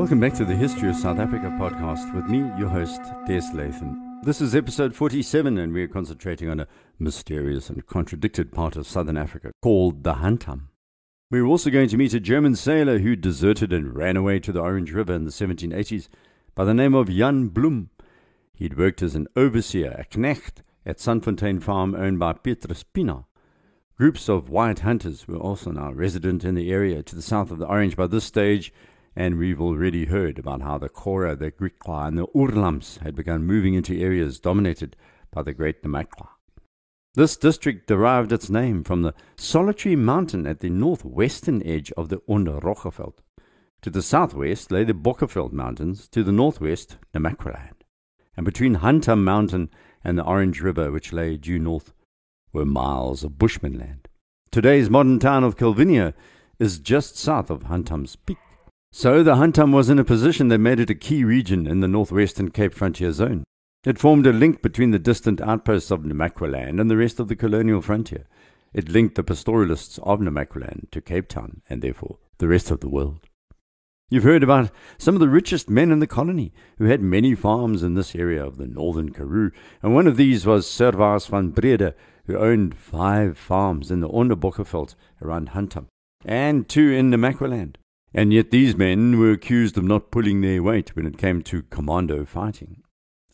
Welcome back to the History of South Africa podcast with me, your host, Des Latham. This is episode 47, and we're concentrating on a mysterious and contradicted part of southern Africa called the Hantam. We're also going to meet a German sailor who deserted and ran away to the Orange River in the 1780s by the name of Jan Bloem. He'd worked as an overseer, a knecht, at Sunfontein Farm owned by Petrus Pienaar. Groups of white hunters were also now resident in the area to the south of the Orange by this stage and we've already heard about how the Kora, the Griqua, and the Oorlams had begun moving into areas dominated by the Great Namaqua. This district derived its name from the solitary mountain at the northwestern edge of the Onderrogeveld. To the southwest lay the Bokkerveld Mountains, to the northwest, Namaqualand. And between Hantam Mountain and the Orange River, which lay due north, were miles of bushman land. Today's modern town of Calvinia is just south of Hantam's Peak. So the Hantam was in a position that made it a key region in the northwestern Cape frontier zone. It formed a link between the distant outposts of Namaqualand and the rest of the colonial frontier. It linked the pastoralists of Namaqualand to Cape Town and therefore the rest of the world. You've heard about some of the richest men in the colony who had many farms in this area of the northern Karoo, and one of these was Servaas van Breda, who owned five farms in the Onderbokkerveld around Hantam, and two in Namaqualand. And yet these men were accused of not pulling their weight when it came to commando fighting.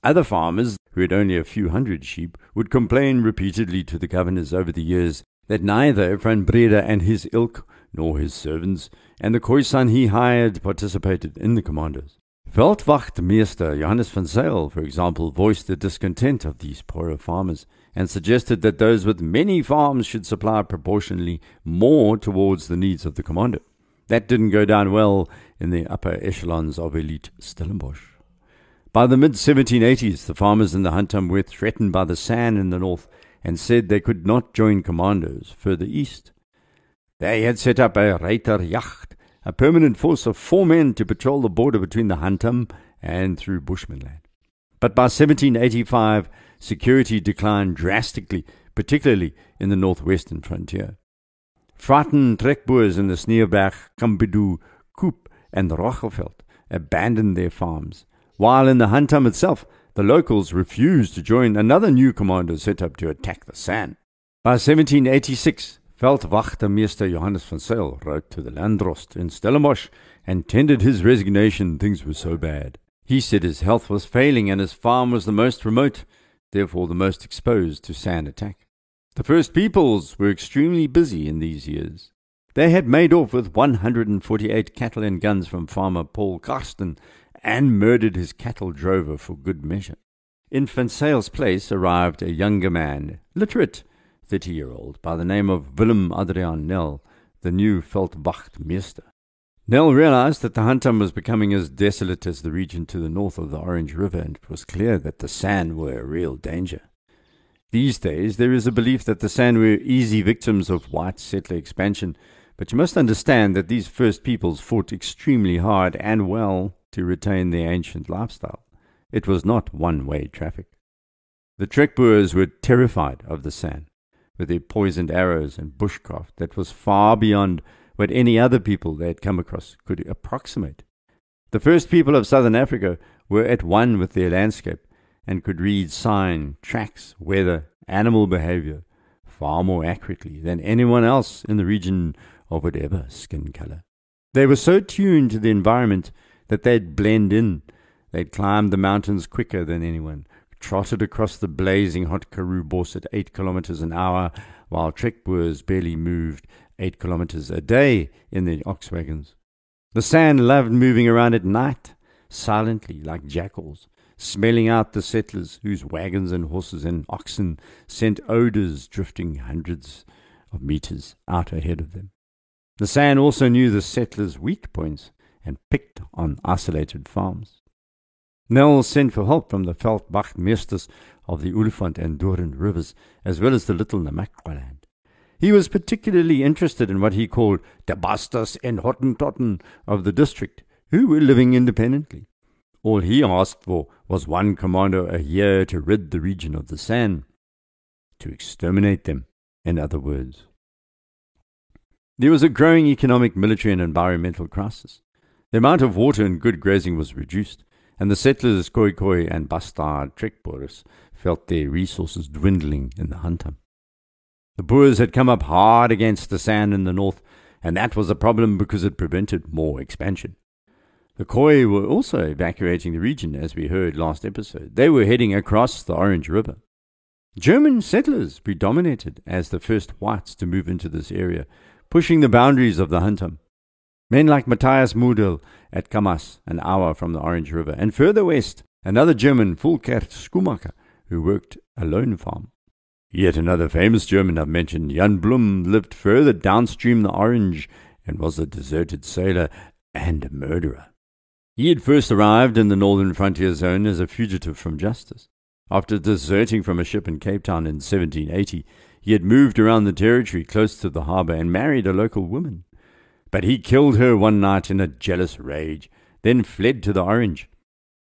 Other farmers, who had only a few hundred sheep, would complain repeatedly to the governors over the years that neither Van Breda and his ilk, nor his servants, and the Khoisan he hired participated in the commandos. Veldwachtmeester Johannes van Zyl, for example, voiced the discontent of these poorer farmers and suggested that those with many farms should supply proportionally more towards the needs of the commando. That didn't go down well in the upper echelons of elite Stellenbosch. By the mid 1780s, the farmers in the Hantam were threatened by the San in the north and said they could not join commandos further east. They had set up a Reiterjacht, a permanent force of four men to patrol the border between the Hantam and through Bushmanland. But by 1785, security declined drastically, particularly in the northwestern frontier. Frightened trekboers in the Sneeuwberg, Camdeboo, Koup, and Roggeveld abandoned their farms, while in the Hantam itself, the locals refused to join another new commando set up to attack the San. By 1786, Veldwachtermeester Johannes van Zyl wrote to the Landdrost in Stellenbosch and tendered his resignation. Things were so bad. He said his health was failing and his farm was the most remote, therefore the most exposed to San attack. The First Peoples were extremely busy in these years. They had made off with 148 cattle and guns from farmer Paul Karsten and murdered his cattle drover for good measure. In Zyl's place arrived a younger man, literate, 30 year old, by the name of Willem Adrian Nell, the new Veldwachtmeester. Nell realized that the Hantam was becoming as desolate as the region to the north of the Orange River, and it was clear that the San were a real danger. These days, there is a belief that the San were easy victims of white settler expansion, but you must understand that these first peoples fought extremely hard and well to retain their ancient lifestyle. It was not one way traffic. The Trekboers were terrified of the San, with their poisoned arrows and bushcraft that was far beyond what any other people they had come across could approximate. The first people of southern Africa were at one with their landscape and could read sign, tracks, weather, animal behavior far more accurately than anyone else in the region of whatever skin color. They were so tuned to the environment that they'd blend in. They'd climbed the mountains quicker than anyone, trotted across the blazing hot Karoo Bos at eight kilometers an hour, while Trekboers barely moved eight kilometers a day in their ox wagons. The sand loved moving around at night, silently like jackals, smelling out the settlers whose wagons and horses and oxen sent odors drifting hundreds of meters out ahead of them. The San also knew the settlers' weak points and picked on isolated farms. Nel sent for help from the Veldwachtmeesters of the Olifant and Doorn rivers, as well as the Little Namaqualand. He was particularly interested in what he called the Bastas and Hottentotten of the district, who were living independently. All he asked for was one commando a year to rid the region of the San, to exterminate them, in other words. There was a growing economic, military, and environmental crisis. The amount of water and good grazing was reduced, and the settlers Khoikhoi and Bastard Trek Trekboers felt their resources dwindling in the Hantam. The Boers had come up hard against the San in the north, and that was a problem because it prevented more expansion. The Khoi were also evacuating the region, as we heard last episode. They were heading across the Orange River. German settlers predominated as the first whites to move into this area, pushing the boundaries of the Hantam. Men like Matthias Mudel at Kamas, an hour from the Orange River, and further west, another German, Fulkert Schumacher, who worked a lone farm. Yet another famous German I've mentioned, Jan Bloem, lived further downstream the Orange and was a deserted sailor and a murderer. He had first arrived in the northern frontier zone as a fugitive from justice. After deserting from a ship in Cape Town in 1780, he had moved around the territory close to the harbour and married a local woman. But he killed her one night in a jealous rage, then fled to the Orange.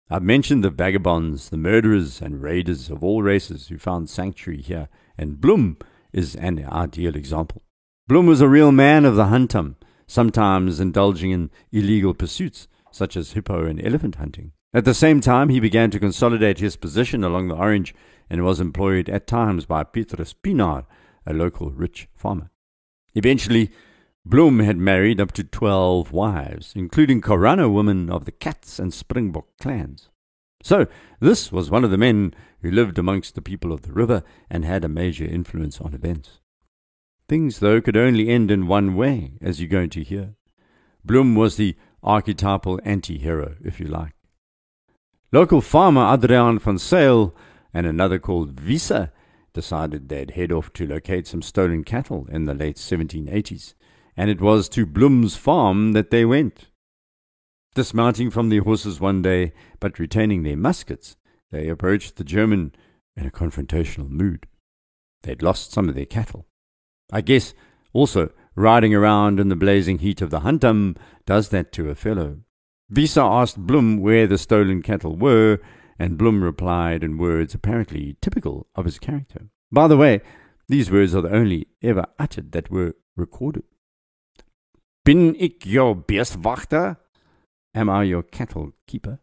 I've mentioned the vagabonds, the murderers and raiders of all races who found sanctuary here, and Bloem is an ideal example. Bloem was a real man of the Hantam, sometimes indulging in illegal pursuits such as hippo and elephant hunting. At the same time, he began to consolidate his position along the Orange and was employed at times by Petrus Pienaar, a local rich farmer. Eventually, Bloem had married up to twelve wives, including Korana women of the Cats and Springbok clans. So, this was one of the men who lived amongst the people of the river and had a major influence on events. Things, though, could only end in one way, as you're going to hear. Bloem was the archetypal anti hero, if you like. Local farmer Adrian van Zyl and another called Wiese decided they'd head off to locate some stolen cattle in the late 1780s and it was to Bloem's farm that they went. Dismounting from their horses one day, but retaining their muskets, they approached the German in a confrontational mood. They'd lost some of their cattle. I guess also riding around in the blazing heat of the Hantam does that to a fellow. Wiese asked Bloem where the stolen cattle were, and Bloem replied in words apparently typical of his character. By the way, these words are the only ever uttered that were recorded. Bin ik your beestwachter? Am I your cattle keeper?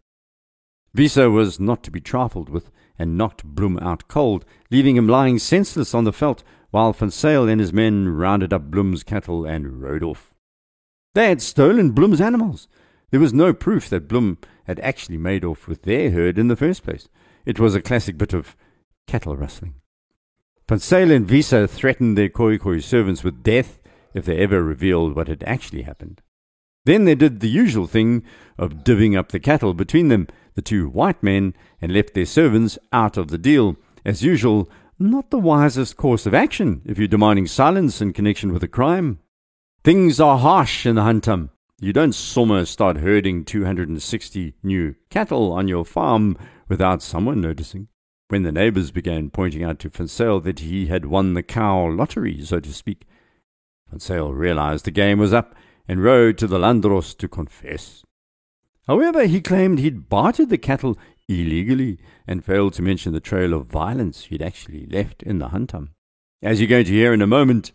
Wiese was not to be trifled with and knocked Bloem out cold, leaving him lying senseless on the veld while Zyl and his men rounded up Bloem's cattle and rode off. They had stolen Bloem's animals. There was no proof that Bloem had actually made off with their herd in the first place. It was a classic bit of cattle rustling. Zyl and Wiese threatened their Khoikhoi servants with death if they ever revealed what had actually happened. Then they did the usual thing of divvying up the cattle between them, the two white men, and left their servants out of the deal. As usual, not the wisest course of action if you're demanding silence in connection with a crime. Things are harsh in the Hantam. You don't somewhere start herding 260 new cattle on your farm without someone noticing. When the neighbors began pointing out to Van that he had won the cow lottery, so to speak, Zyl realized the game was up and rode to the Landdros to confess. However, he claimed he'd bartered the cattle illegally and failed to mention the trail of violence he'd actually left in the Hantam. As you're going to hear in a moment,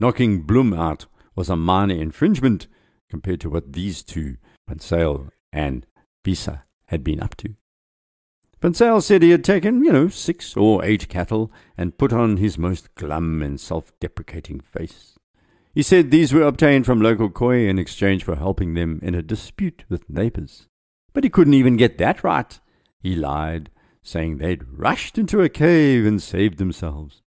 knocking Bloem out was a minor infringement compared to what these two, Van Zyl and Wiese, had been up to. Van Zyl said he had taken, you know, six or eight cattle and put on his most glum and self deprecating face. He said these were obtained from local Khoi in exchange for helping them in a dispute with neighbors. But he couldn't even get that right. He lied, saying they'd rushed into a cave and saved themselves.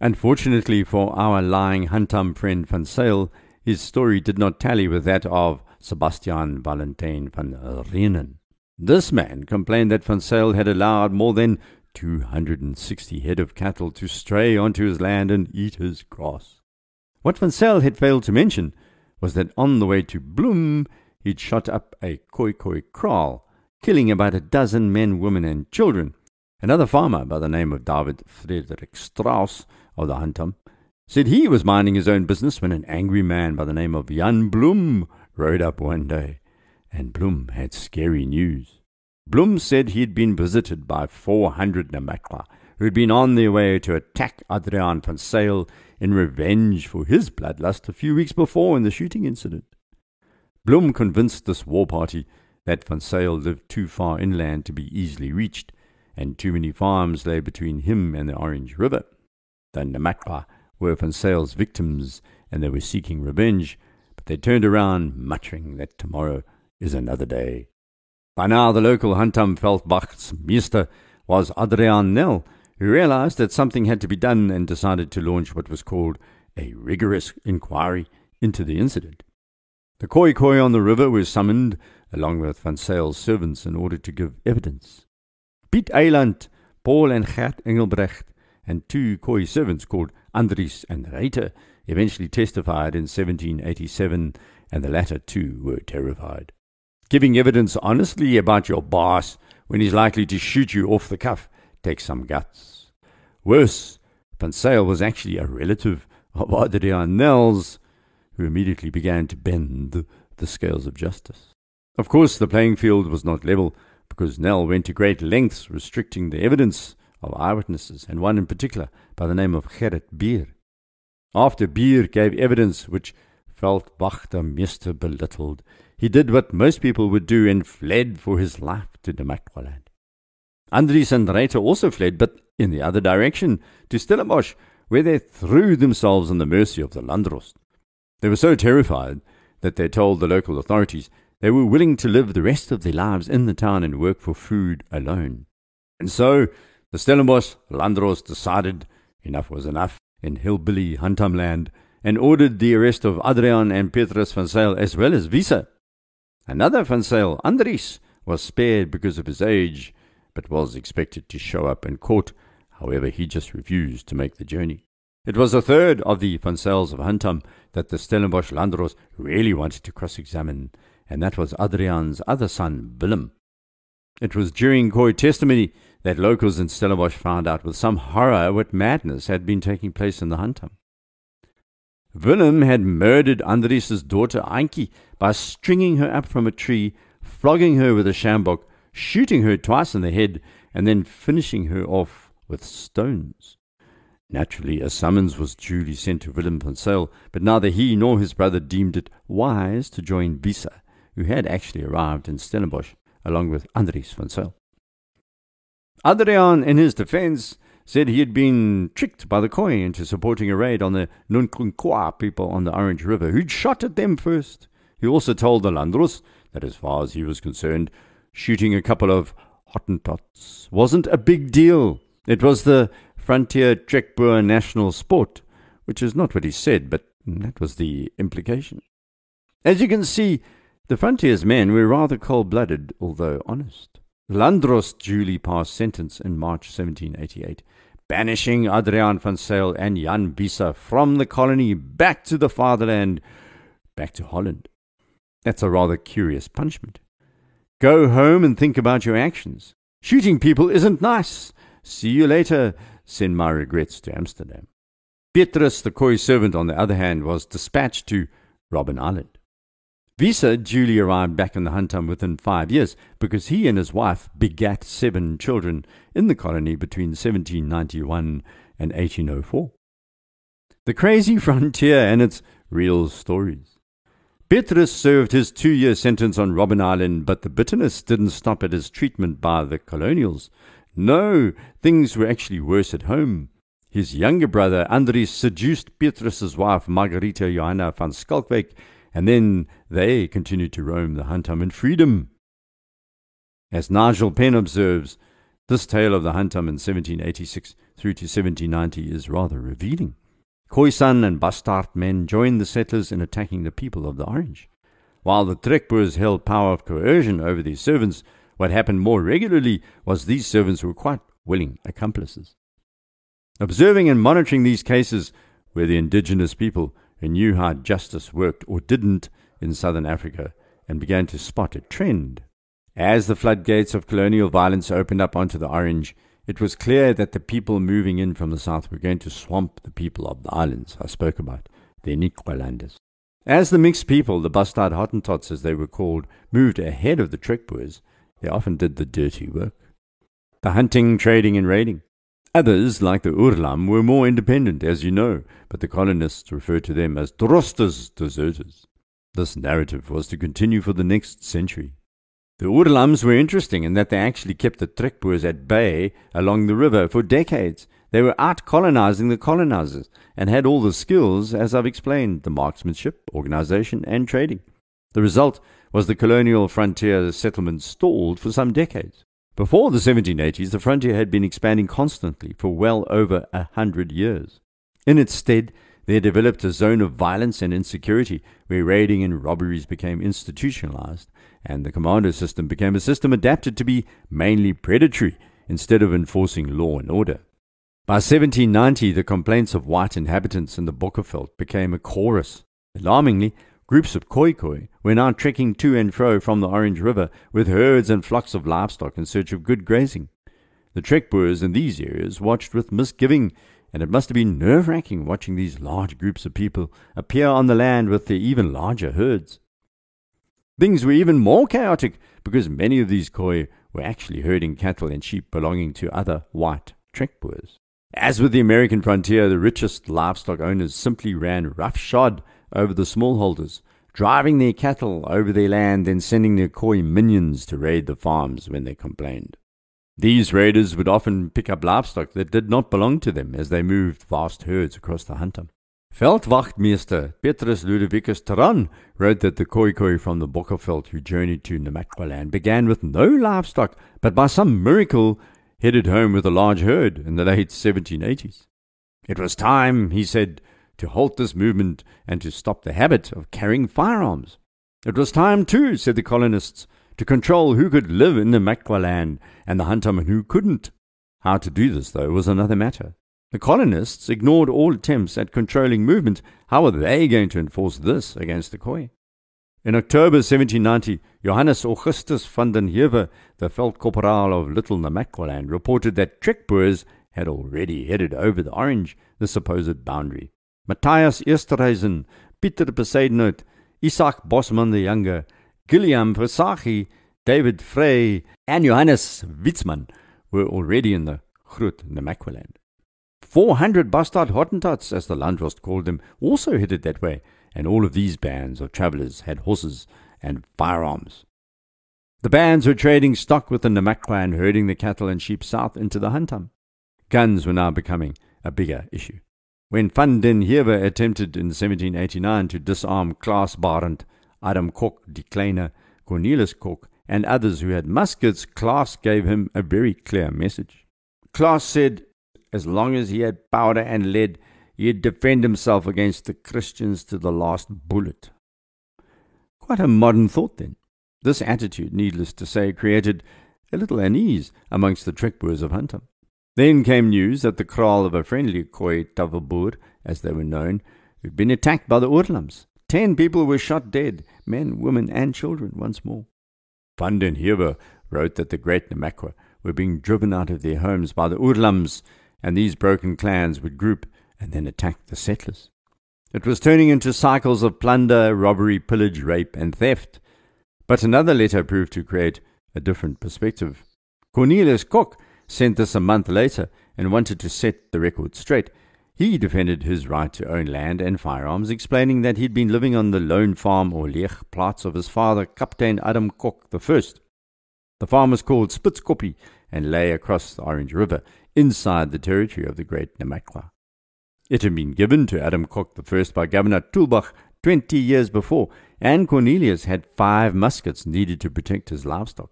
Unfortunately for our lying Hantam friend Van Zyl, his story did not tally with that of Sebastian Valentine van Reenen. This man complained that Van Zyl had allowed more than 260 head of cattle to stray onto his land and eat his grass. What Van Zyl had failed to mention was that on the way to Bloem, he'd shot up a Khoikhoi kraal, killing about a dozen men, women, and children. Another farmer by the name of David Friedrich Strauss of the Hantam said he was minding his own business when an angry man by the name of Jan Bloem rode up one day, and Bloem had scary news. Bloem said he had been visited by 400 Namakwa who had been on their way to attack Adrian van Zyl in revenge for his bloodlust a few weeks before in the shooting incident. Bloem convinced this war party that Van Zyl lived too far inland to be easily reached, and too many farms lay between him and the Orange River. The Namakwa were Van Zyl's victims, and they were seeking revenge, but they turned around muttering that tomorrow is another day. By now, the local Hantam Veldwagt's meester was Adriaan Nel, who realized that something had to be done and decided to launch what was called a rigorous inquiry into the incident. The Khoi Khoi on the river were summoned, along with Van Zyl's servants, in order to give evidence. Piet Eiland, Paul and Gert Engelbrecht, and two Khoi servants called Andries and Reiter eventually testified in 1787, and the latter two were terrified. Giving evidence honestly about your boss when he's likely to shoot you off the cuff takes some guts. Worse, Van Zyl was actually a relative of Adriaan Nels, who immediately began to bend the scales of justice. Of course, the playing field was not level because Nell went to great lengths restricting the evidence of eyewitnesses, and one in particular by the name of Gerrit Bier. After Bier gave evidence which Veldwagter Meester belittled, he did what most people would do and fled for his life to Namaqualand. Andries and Reiter also fled, but in the other direction, to Stellenbosch, where they threw themselves on the mercy of the Landdrost. They were so terrified that they told the local authorities they were willing to live the rest of their lives in the town and work for food alone. And so the Stellenbosch Landdrost decided enough was enough in hillbilly Hantamland and ordered the arrest of Adriaan and Petrus van Zyl as well as Wiese. Another van Zyl, Andries, was spared because of his age, but was expected to show up in court. However, he just refused to make the journey. It was a third of the van Zyls of Hantam that the Stellenbosch Landdrost really wanted to cross-examine, and that was Adrian's other son, Willem. It was during Khoi testimony that locals in Stellenbosch found out with some horror what madness had been taking place in the Hantam. Willem had murdered Andries's daughter Anki by stringing her up from a tree, flogging her with a sjambok, shooting her twice in the head, and then finishing her off with stones. Naturally, a summons was duly sent to Willem van Zyl, but neither he nor his brother deemed it wise to join Wiese, who had actually arrived in Stellenbosch along with Andries van Zyl. Adriaan, in his defense, said he had been tricked by the Khoi into supporting a raid on the Nunkunkwa people on the Orange River, who'd shot at them first. He also told the Landdrost that, as far as he was concerned, shooting a couple of Hottentots wasn't a big deal. It was the frontier Trekboer national sport, which is not what he said, but that was the implication. As you can see, the frontiersmen were rather cold blooded, although honest. Landdrost duly passed sentence in March 1788, banishing Adriaan van Zyl and Jan Wiese from the colony back to the fatherland, back to Holland. That's a rather curious punishment. Go home and think about your actions. Shooting people isn't nice. See you later. Send my regrets to Amsterdam. Petrus, the Khoi servant, on the other hand, was dispatched to Robben Island. Wiese duly arrived back in the Hantam within five years because he and his wife begat seven children in the colony between 1791 and 1804. The crazy frontier and its real stories. Petrus served his two year sentence on Robben Island, but the bitterness didn't stop at his treatment by the colonials. No, things were actually worse at home. His younger brother, Andries, seduced Petrus's wife, Margarita Johanna van Schalkwyk, and then they continued to roam the Hantam in freedom. As Nigel Penn observes, this tale of the Hantam in 1786 through to 1790 is rather revealing. Khoisan and Bastard men joined the settlers in attacking the people of the Orange. While the Trekboers held power of coercion over their servants, what happened more regularly was these servants were quite willing accomplices. Observing and monitoring these cases were the indigenous people who knew how justice worked or didn't in southern Africa and began to spot a trend. As the floodgates of colonial violence opened up onto the Orange, it was clear that the people moving in from the south were going to swamp the people of the islands I spoke about, the Nikwalanders. As the mixed people, the bastard Hottentots as they were called, moved ahead of the Trekboers, they often did the dirty work. The hunting, trading, and raiding. Others, like the Oorlam, were more independent, as you know, but the colonists referred to them as Drosters, deserters. This narrative was to continue for the next century. The Oorlams were interesting in that they actually kept the Trekboers at bay along the river for decades. They were out colonizing the colonizers and had all the skills, as I've explained, the marksmanship, organization, and trading. The result was the colonial frontier settlement stalled for some decades. Before the 1780s, the frontier had been expanding constantly for well over a hundred years. In its stead, there developed a zone of violence and insecurity where raiding and robberies became institutionalized, and the commando system became a system adapted to be mainly predatory instead of enforcing law and order. By 1790, the complaints of white inhabitants in the Bokkerveld became a chorus. Alarmingly, groups of Khoikhoi were now trekking to and fro from the Orange River with herds and flocks of livestock in search of good grazing. The Trekboers in these areas watched with misgiving and it must have been nerve wracking watching these large groups of people appear on the land with their even larger herds. Things were even more chaotic because many of these Khoi were actually herding cattle and sheep belonging to other white Trekboers. As with the American frontier, the richest livestock owners simply ran roughshod over the smallholders, driving their cattle over their land and sending their Khoi minions to raid the farms when they complained. These raiders would often pick up livestock that did not belong to them as they moved vast herds across the Hantam. Veldwachtmeester Petrus Ludovicus Theron wrote that the Khoikhoi from the Bokkerveld who journeyed to Namaqualand began with no livestock, but by some miracle headed home with a large herd in the late 1780s. It was time, he said, to halt this movement and to stop the habit of carrying firearms. It was time, too, said the colonists, to control who could live in the Makwa land and the and who couldn't. How to do this, though, was another matter. The colonists ignored all attempts at controlling movement. How were they going to enforce this against the Khoi? In October 1790, Johannes Augustus van den Heever, the Veldkorporaal of Little Namaqualand, reported that Trekboers had already headed over the Orange, the supposed boundary. Matthias Esterhuizen, Pieter Bezuidenhout, Isaac Bosman the Younger, Gilliam Visagie, David Frey, and Johannes Witzmann were already in the Groot Namaqualand. 400 bastard Hottentots, as the Landdrost called them, also headed that way, and all of these bands of travellers had horses and firearms. The bands were trading stock with the Namakwa and herding the cattle and sheep south into the Hantam. Guns were now becoming a bigger issue. When Van den Heever attempted in 1789 to disarm Klaas Barend, Adam Kok de Kleine, Cornelis Kok, and others who had muskets, Klaas gave him a very clear message. Klaas said, as long as he had powder and lead, he'd defend himself against the Christians to the last bullet. Quite a modern thought, then. This attitude, needless to say, created a little unease amongst the Trekboers of Hantam. Then came news that the kraal of a friendly Khoi Tafelboer, as they were known, had been attacked by the Oorlams. Ten people were shot dead, men, women, and children once more. Van den Heever wrote that the great Namakwa were being driven out of their homes by the Oorlams, and these broken clans would group and then attack the settlers. It was turning into cycles of plunder, robbery, pillage, rape, and theft. But another letter proved to create a different perspective. Cornelis Kok sent this a month later and wanted to set the record straight. He defended his right to own land and firearms, explaining that he'd been living on the lone farm or leegplaats of his father, Captain Adam Kok I. The farm was called Spitskopje and lay across the Orange River, inside the territory of the great Namakwa. It had been given to Adam Kok I by Governor Tulbagh twenty years before, and Cornelius had five muskets needed to protect his livestock.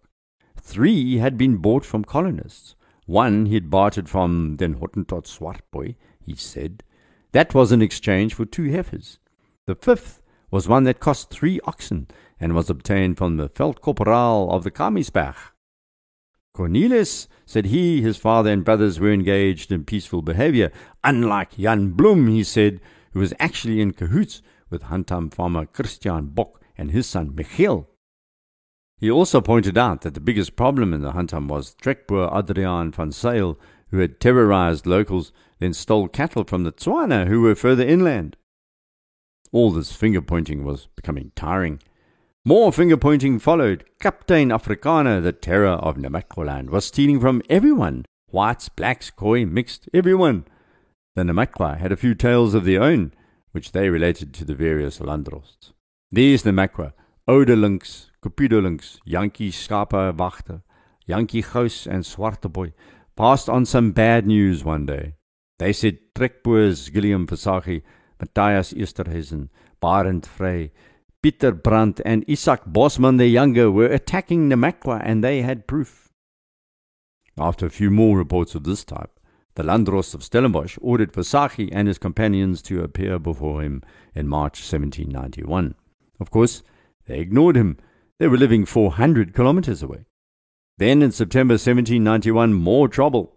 Three had been bought from colonists. One he had bartered from Den Hottentot Swartboy, he said. That was in exchange for two heifers. The fifth was one that cost three oxen and was obtained from the Veldkorporaal of the Kamiesberg. Cornelis said he, his father, and brothers were engaged in peaceful behavior, unlike Jan Bloem, he said, who was actually in cahoots with Hantam farmer Christian Bock and his son Michiel. He also pointed out that the biggest problem in the Hantam was Trekboer Adriaan van Zyl, who had terrorized locals, then stole cattle from the Tswana, who were further inland. All this finger pointing was becoming tiring. More finger pointing followed. Captain Afrikaner, the terror of Namakwaland, was stealing from everyone whites, blacks, Khoi, mixed, everyone. The Namakwa had a few tales of their own, which they related to the various Landdrosts. These the Macra, Oude Links, Cupido Links, Yankee Schape Wachter, Yankee Gous and Swarteboy passed on some bad news one day. They said Trekboers Gilliam Visagie, Matthias Esterhuizen, Barend Frey, Peter Brandt, and Isaac Bosman the Younger were attacking Namakwa, and they had proof. After a few more reports of this type, the Landdrost of Stellenbosch ordered Visagie and his companions to appear before him in March 1791. Of course, they ignored him. They were living 400 kilometers away. Then in September 1791, more trouble.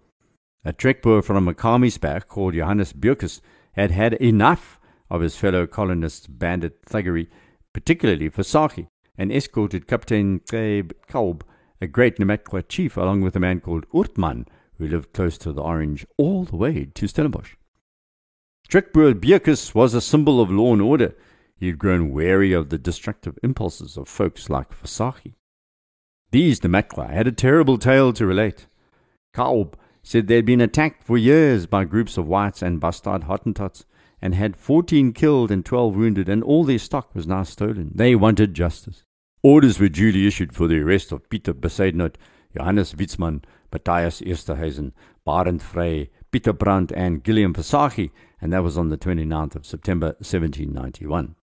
A trekboer from Makamisberg called Johannes Bierkus had had enough of his fellow colonists' bandit thuggery, particularly Visagie, and escorted Captain Kaib Kalb, a great Namakwa chief, along with a man called Urtman, who lived close to the Orange, all the way to Stellenbosch. Trekboer Bierkus was a symbol of law and order. He had grown wary of the destructive impulses of folks like Visagie. These Namakwa had a terrible tale to relate. Kaub said they had been attacked for years by groups of whites and bastard Hottentots and had 14 killed and 12 wounded, and all their stock was now stolen. They wanted justice. Orders were duly issued for the arrest of Peter Bezuidenhout, Johannes Witzmann, Matthias Esterhuizen, Barend Frey, Peter Brandt, and Gilliam Visagie, and that was on the 29th of September 1791.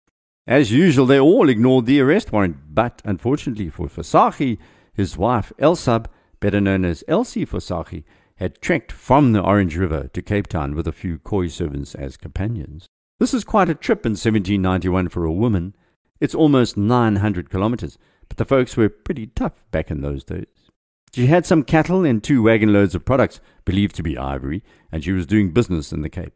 As usual, they all ignored the arrest warrant, but unfortunately for Visagie, his wife Elsab, better known as Elsie Visagie, had trekked from the Orange River to Cape Town with a few Khoi servants as companions. This is quite a trip in 1791 for a woman. It's almost 900 kilometers, but the folks were pretty tough back in those days. She had some cattle and two wagon loads of products believed to be ivory, and she was doing business in the Cape.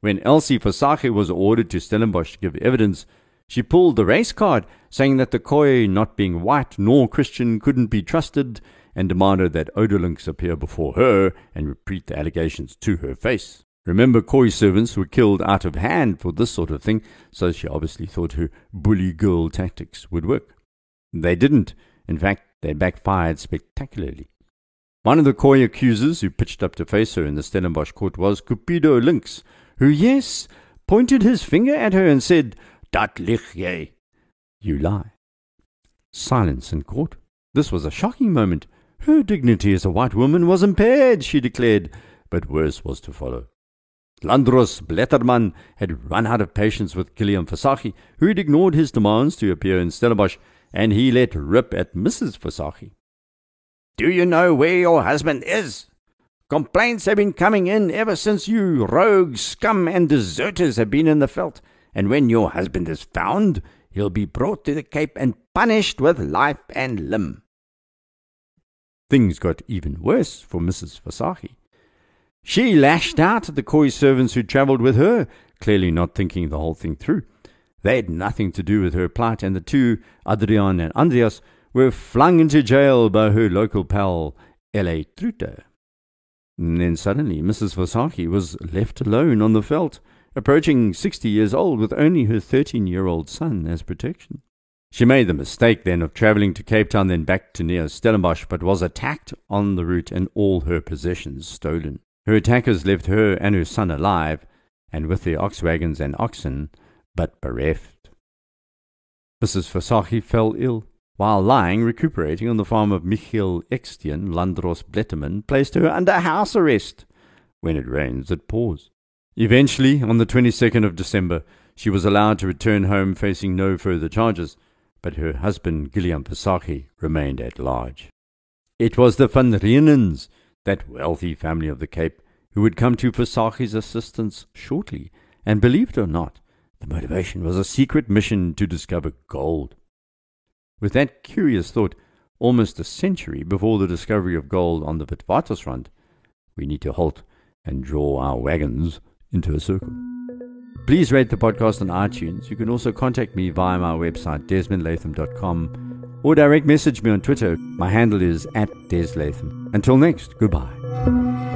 When Elsie Visagie was ordered to Stellenbosch to give evidence, she pulled the race card, saying that the Khoi, not being white nor Christian, couldn't be trusted, and demanded that Ouderlinks appear before her and repeat the allegations to her face. Remember, Khoi servants were killed out of hand for this sort of thing, so she obviously thought her bully girl tactics would work. They didn't. In fact, they backfired spectacularly. One of the Khoi accusers who pitched up to face her in the Stellenbosch court was Cupido Links, who, yes, pointed his finger at her and said, Dat jy. You lie. Silence in court. This was a shocking moment. Her dignity as a white woman was impaired, she declared, but worse was to follow. Landdrost Bletterman had run out of patience with Gilliam Visagie, who had ignored his demands to appear in Stellenbosch, and he let rip at Mrs. Visagie. Do you know where your husband is? Complaints have been coming in ever since you rogues, scum, and deserters have been in the veld and when your husband is found, he'll be brought to the Cape and punished with life and limb. Things got even worse for Mrs. Visagie. She lashed out at the Khoi servants who travelled with her, clearly not thinking the whole thing through. They had nothing to do with her plight, and the two, Adrian and Andreas, were flung into jail by her local pal, L.A. Truter. And then suddenly Mrs. Visagie was left alone on the veld approaching 60 years old with only her 13 year old son as protection. She made the mistake then of travelling to Cape Town, then back to near Stellenbosch, but was attacked on the route and all her possessions stolen. Her attackers left her and her son alive, and with their ox wagons and oxen, but bereft. Mrs. Visagie fell ill. While lying recuperating on the farm of Michiel Ekstien, Landdrost Bletterman placed her under house arrest. When it rains, it pours. Eventually, on the 22nd of December, she was allowed to return home facing no further charges, but her husband, Gilliam Visagie, remained at large. It was the Van Reenens, that wealthy family of the Cape, who would come to Visagie's assistance shortly, and believe it or not, the motivation was a secret mission to discover gold. With that curious thought, almost a century before the discovery of gold on the Witwatersrand, we need to halt and draw our wagons into a circle. Please rate the podcast on iTunes. You can also contact me via my website, desmondlatham.com, or direct message me on Twitter. My handle is at deslatham. Until next, goodbye.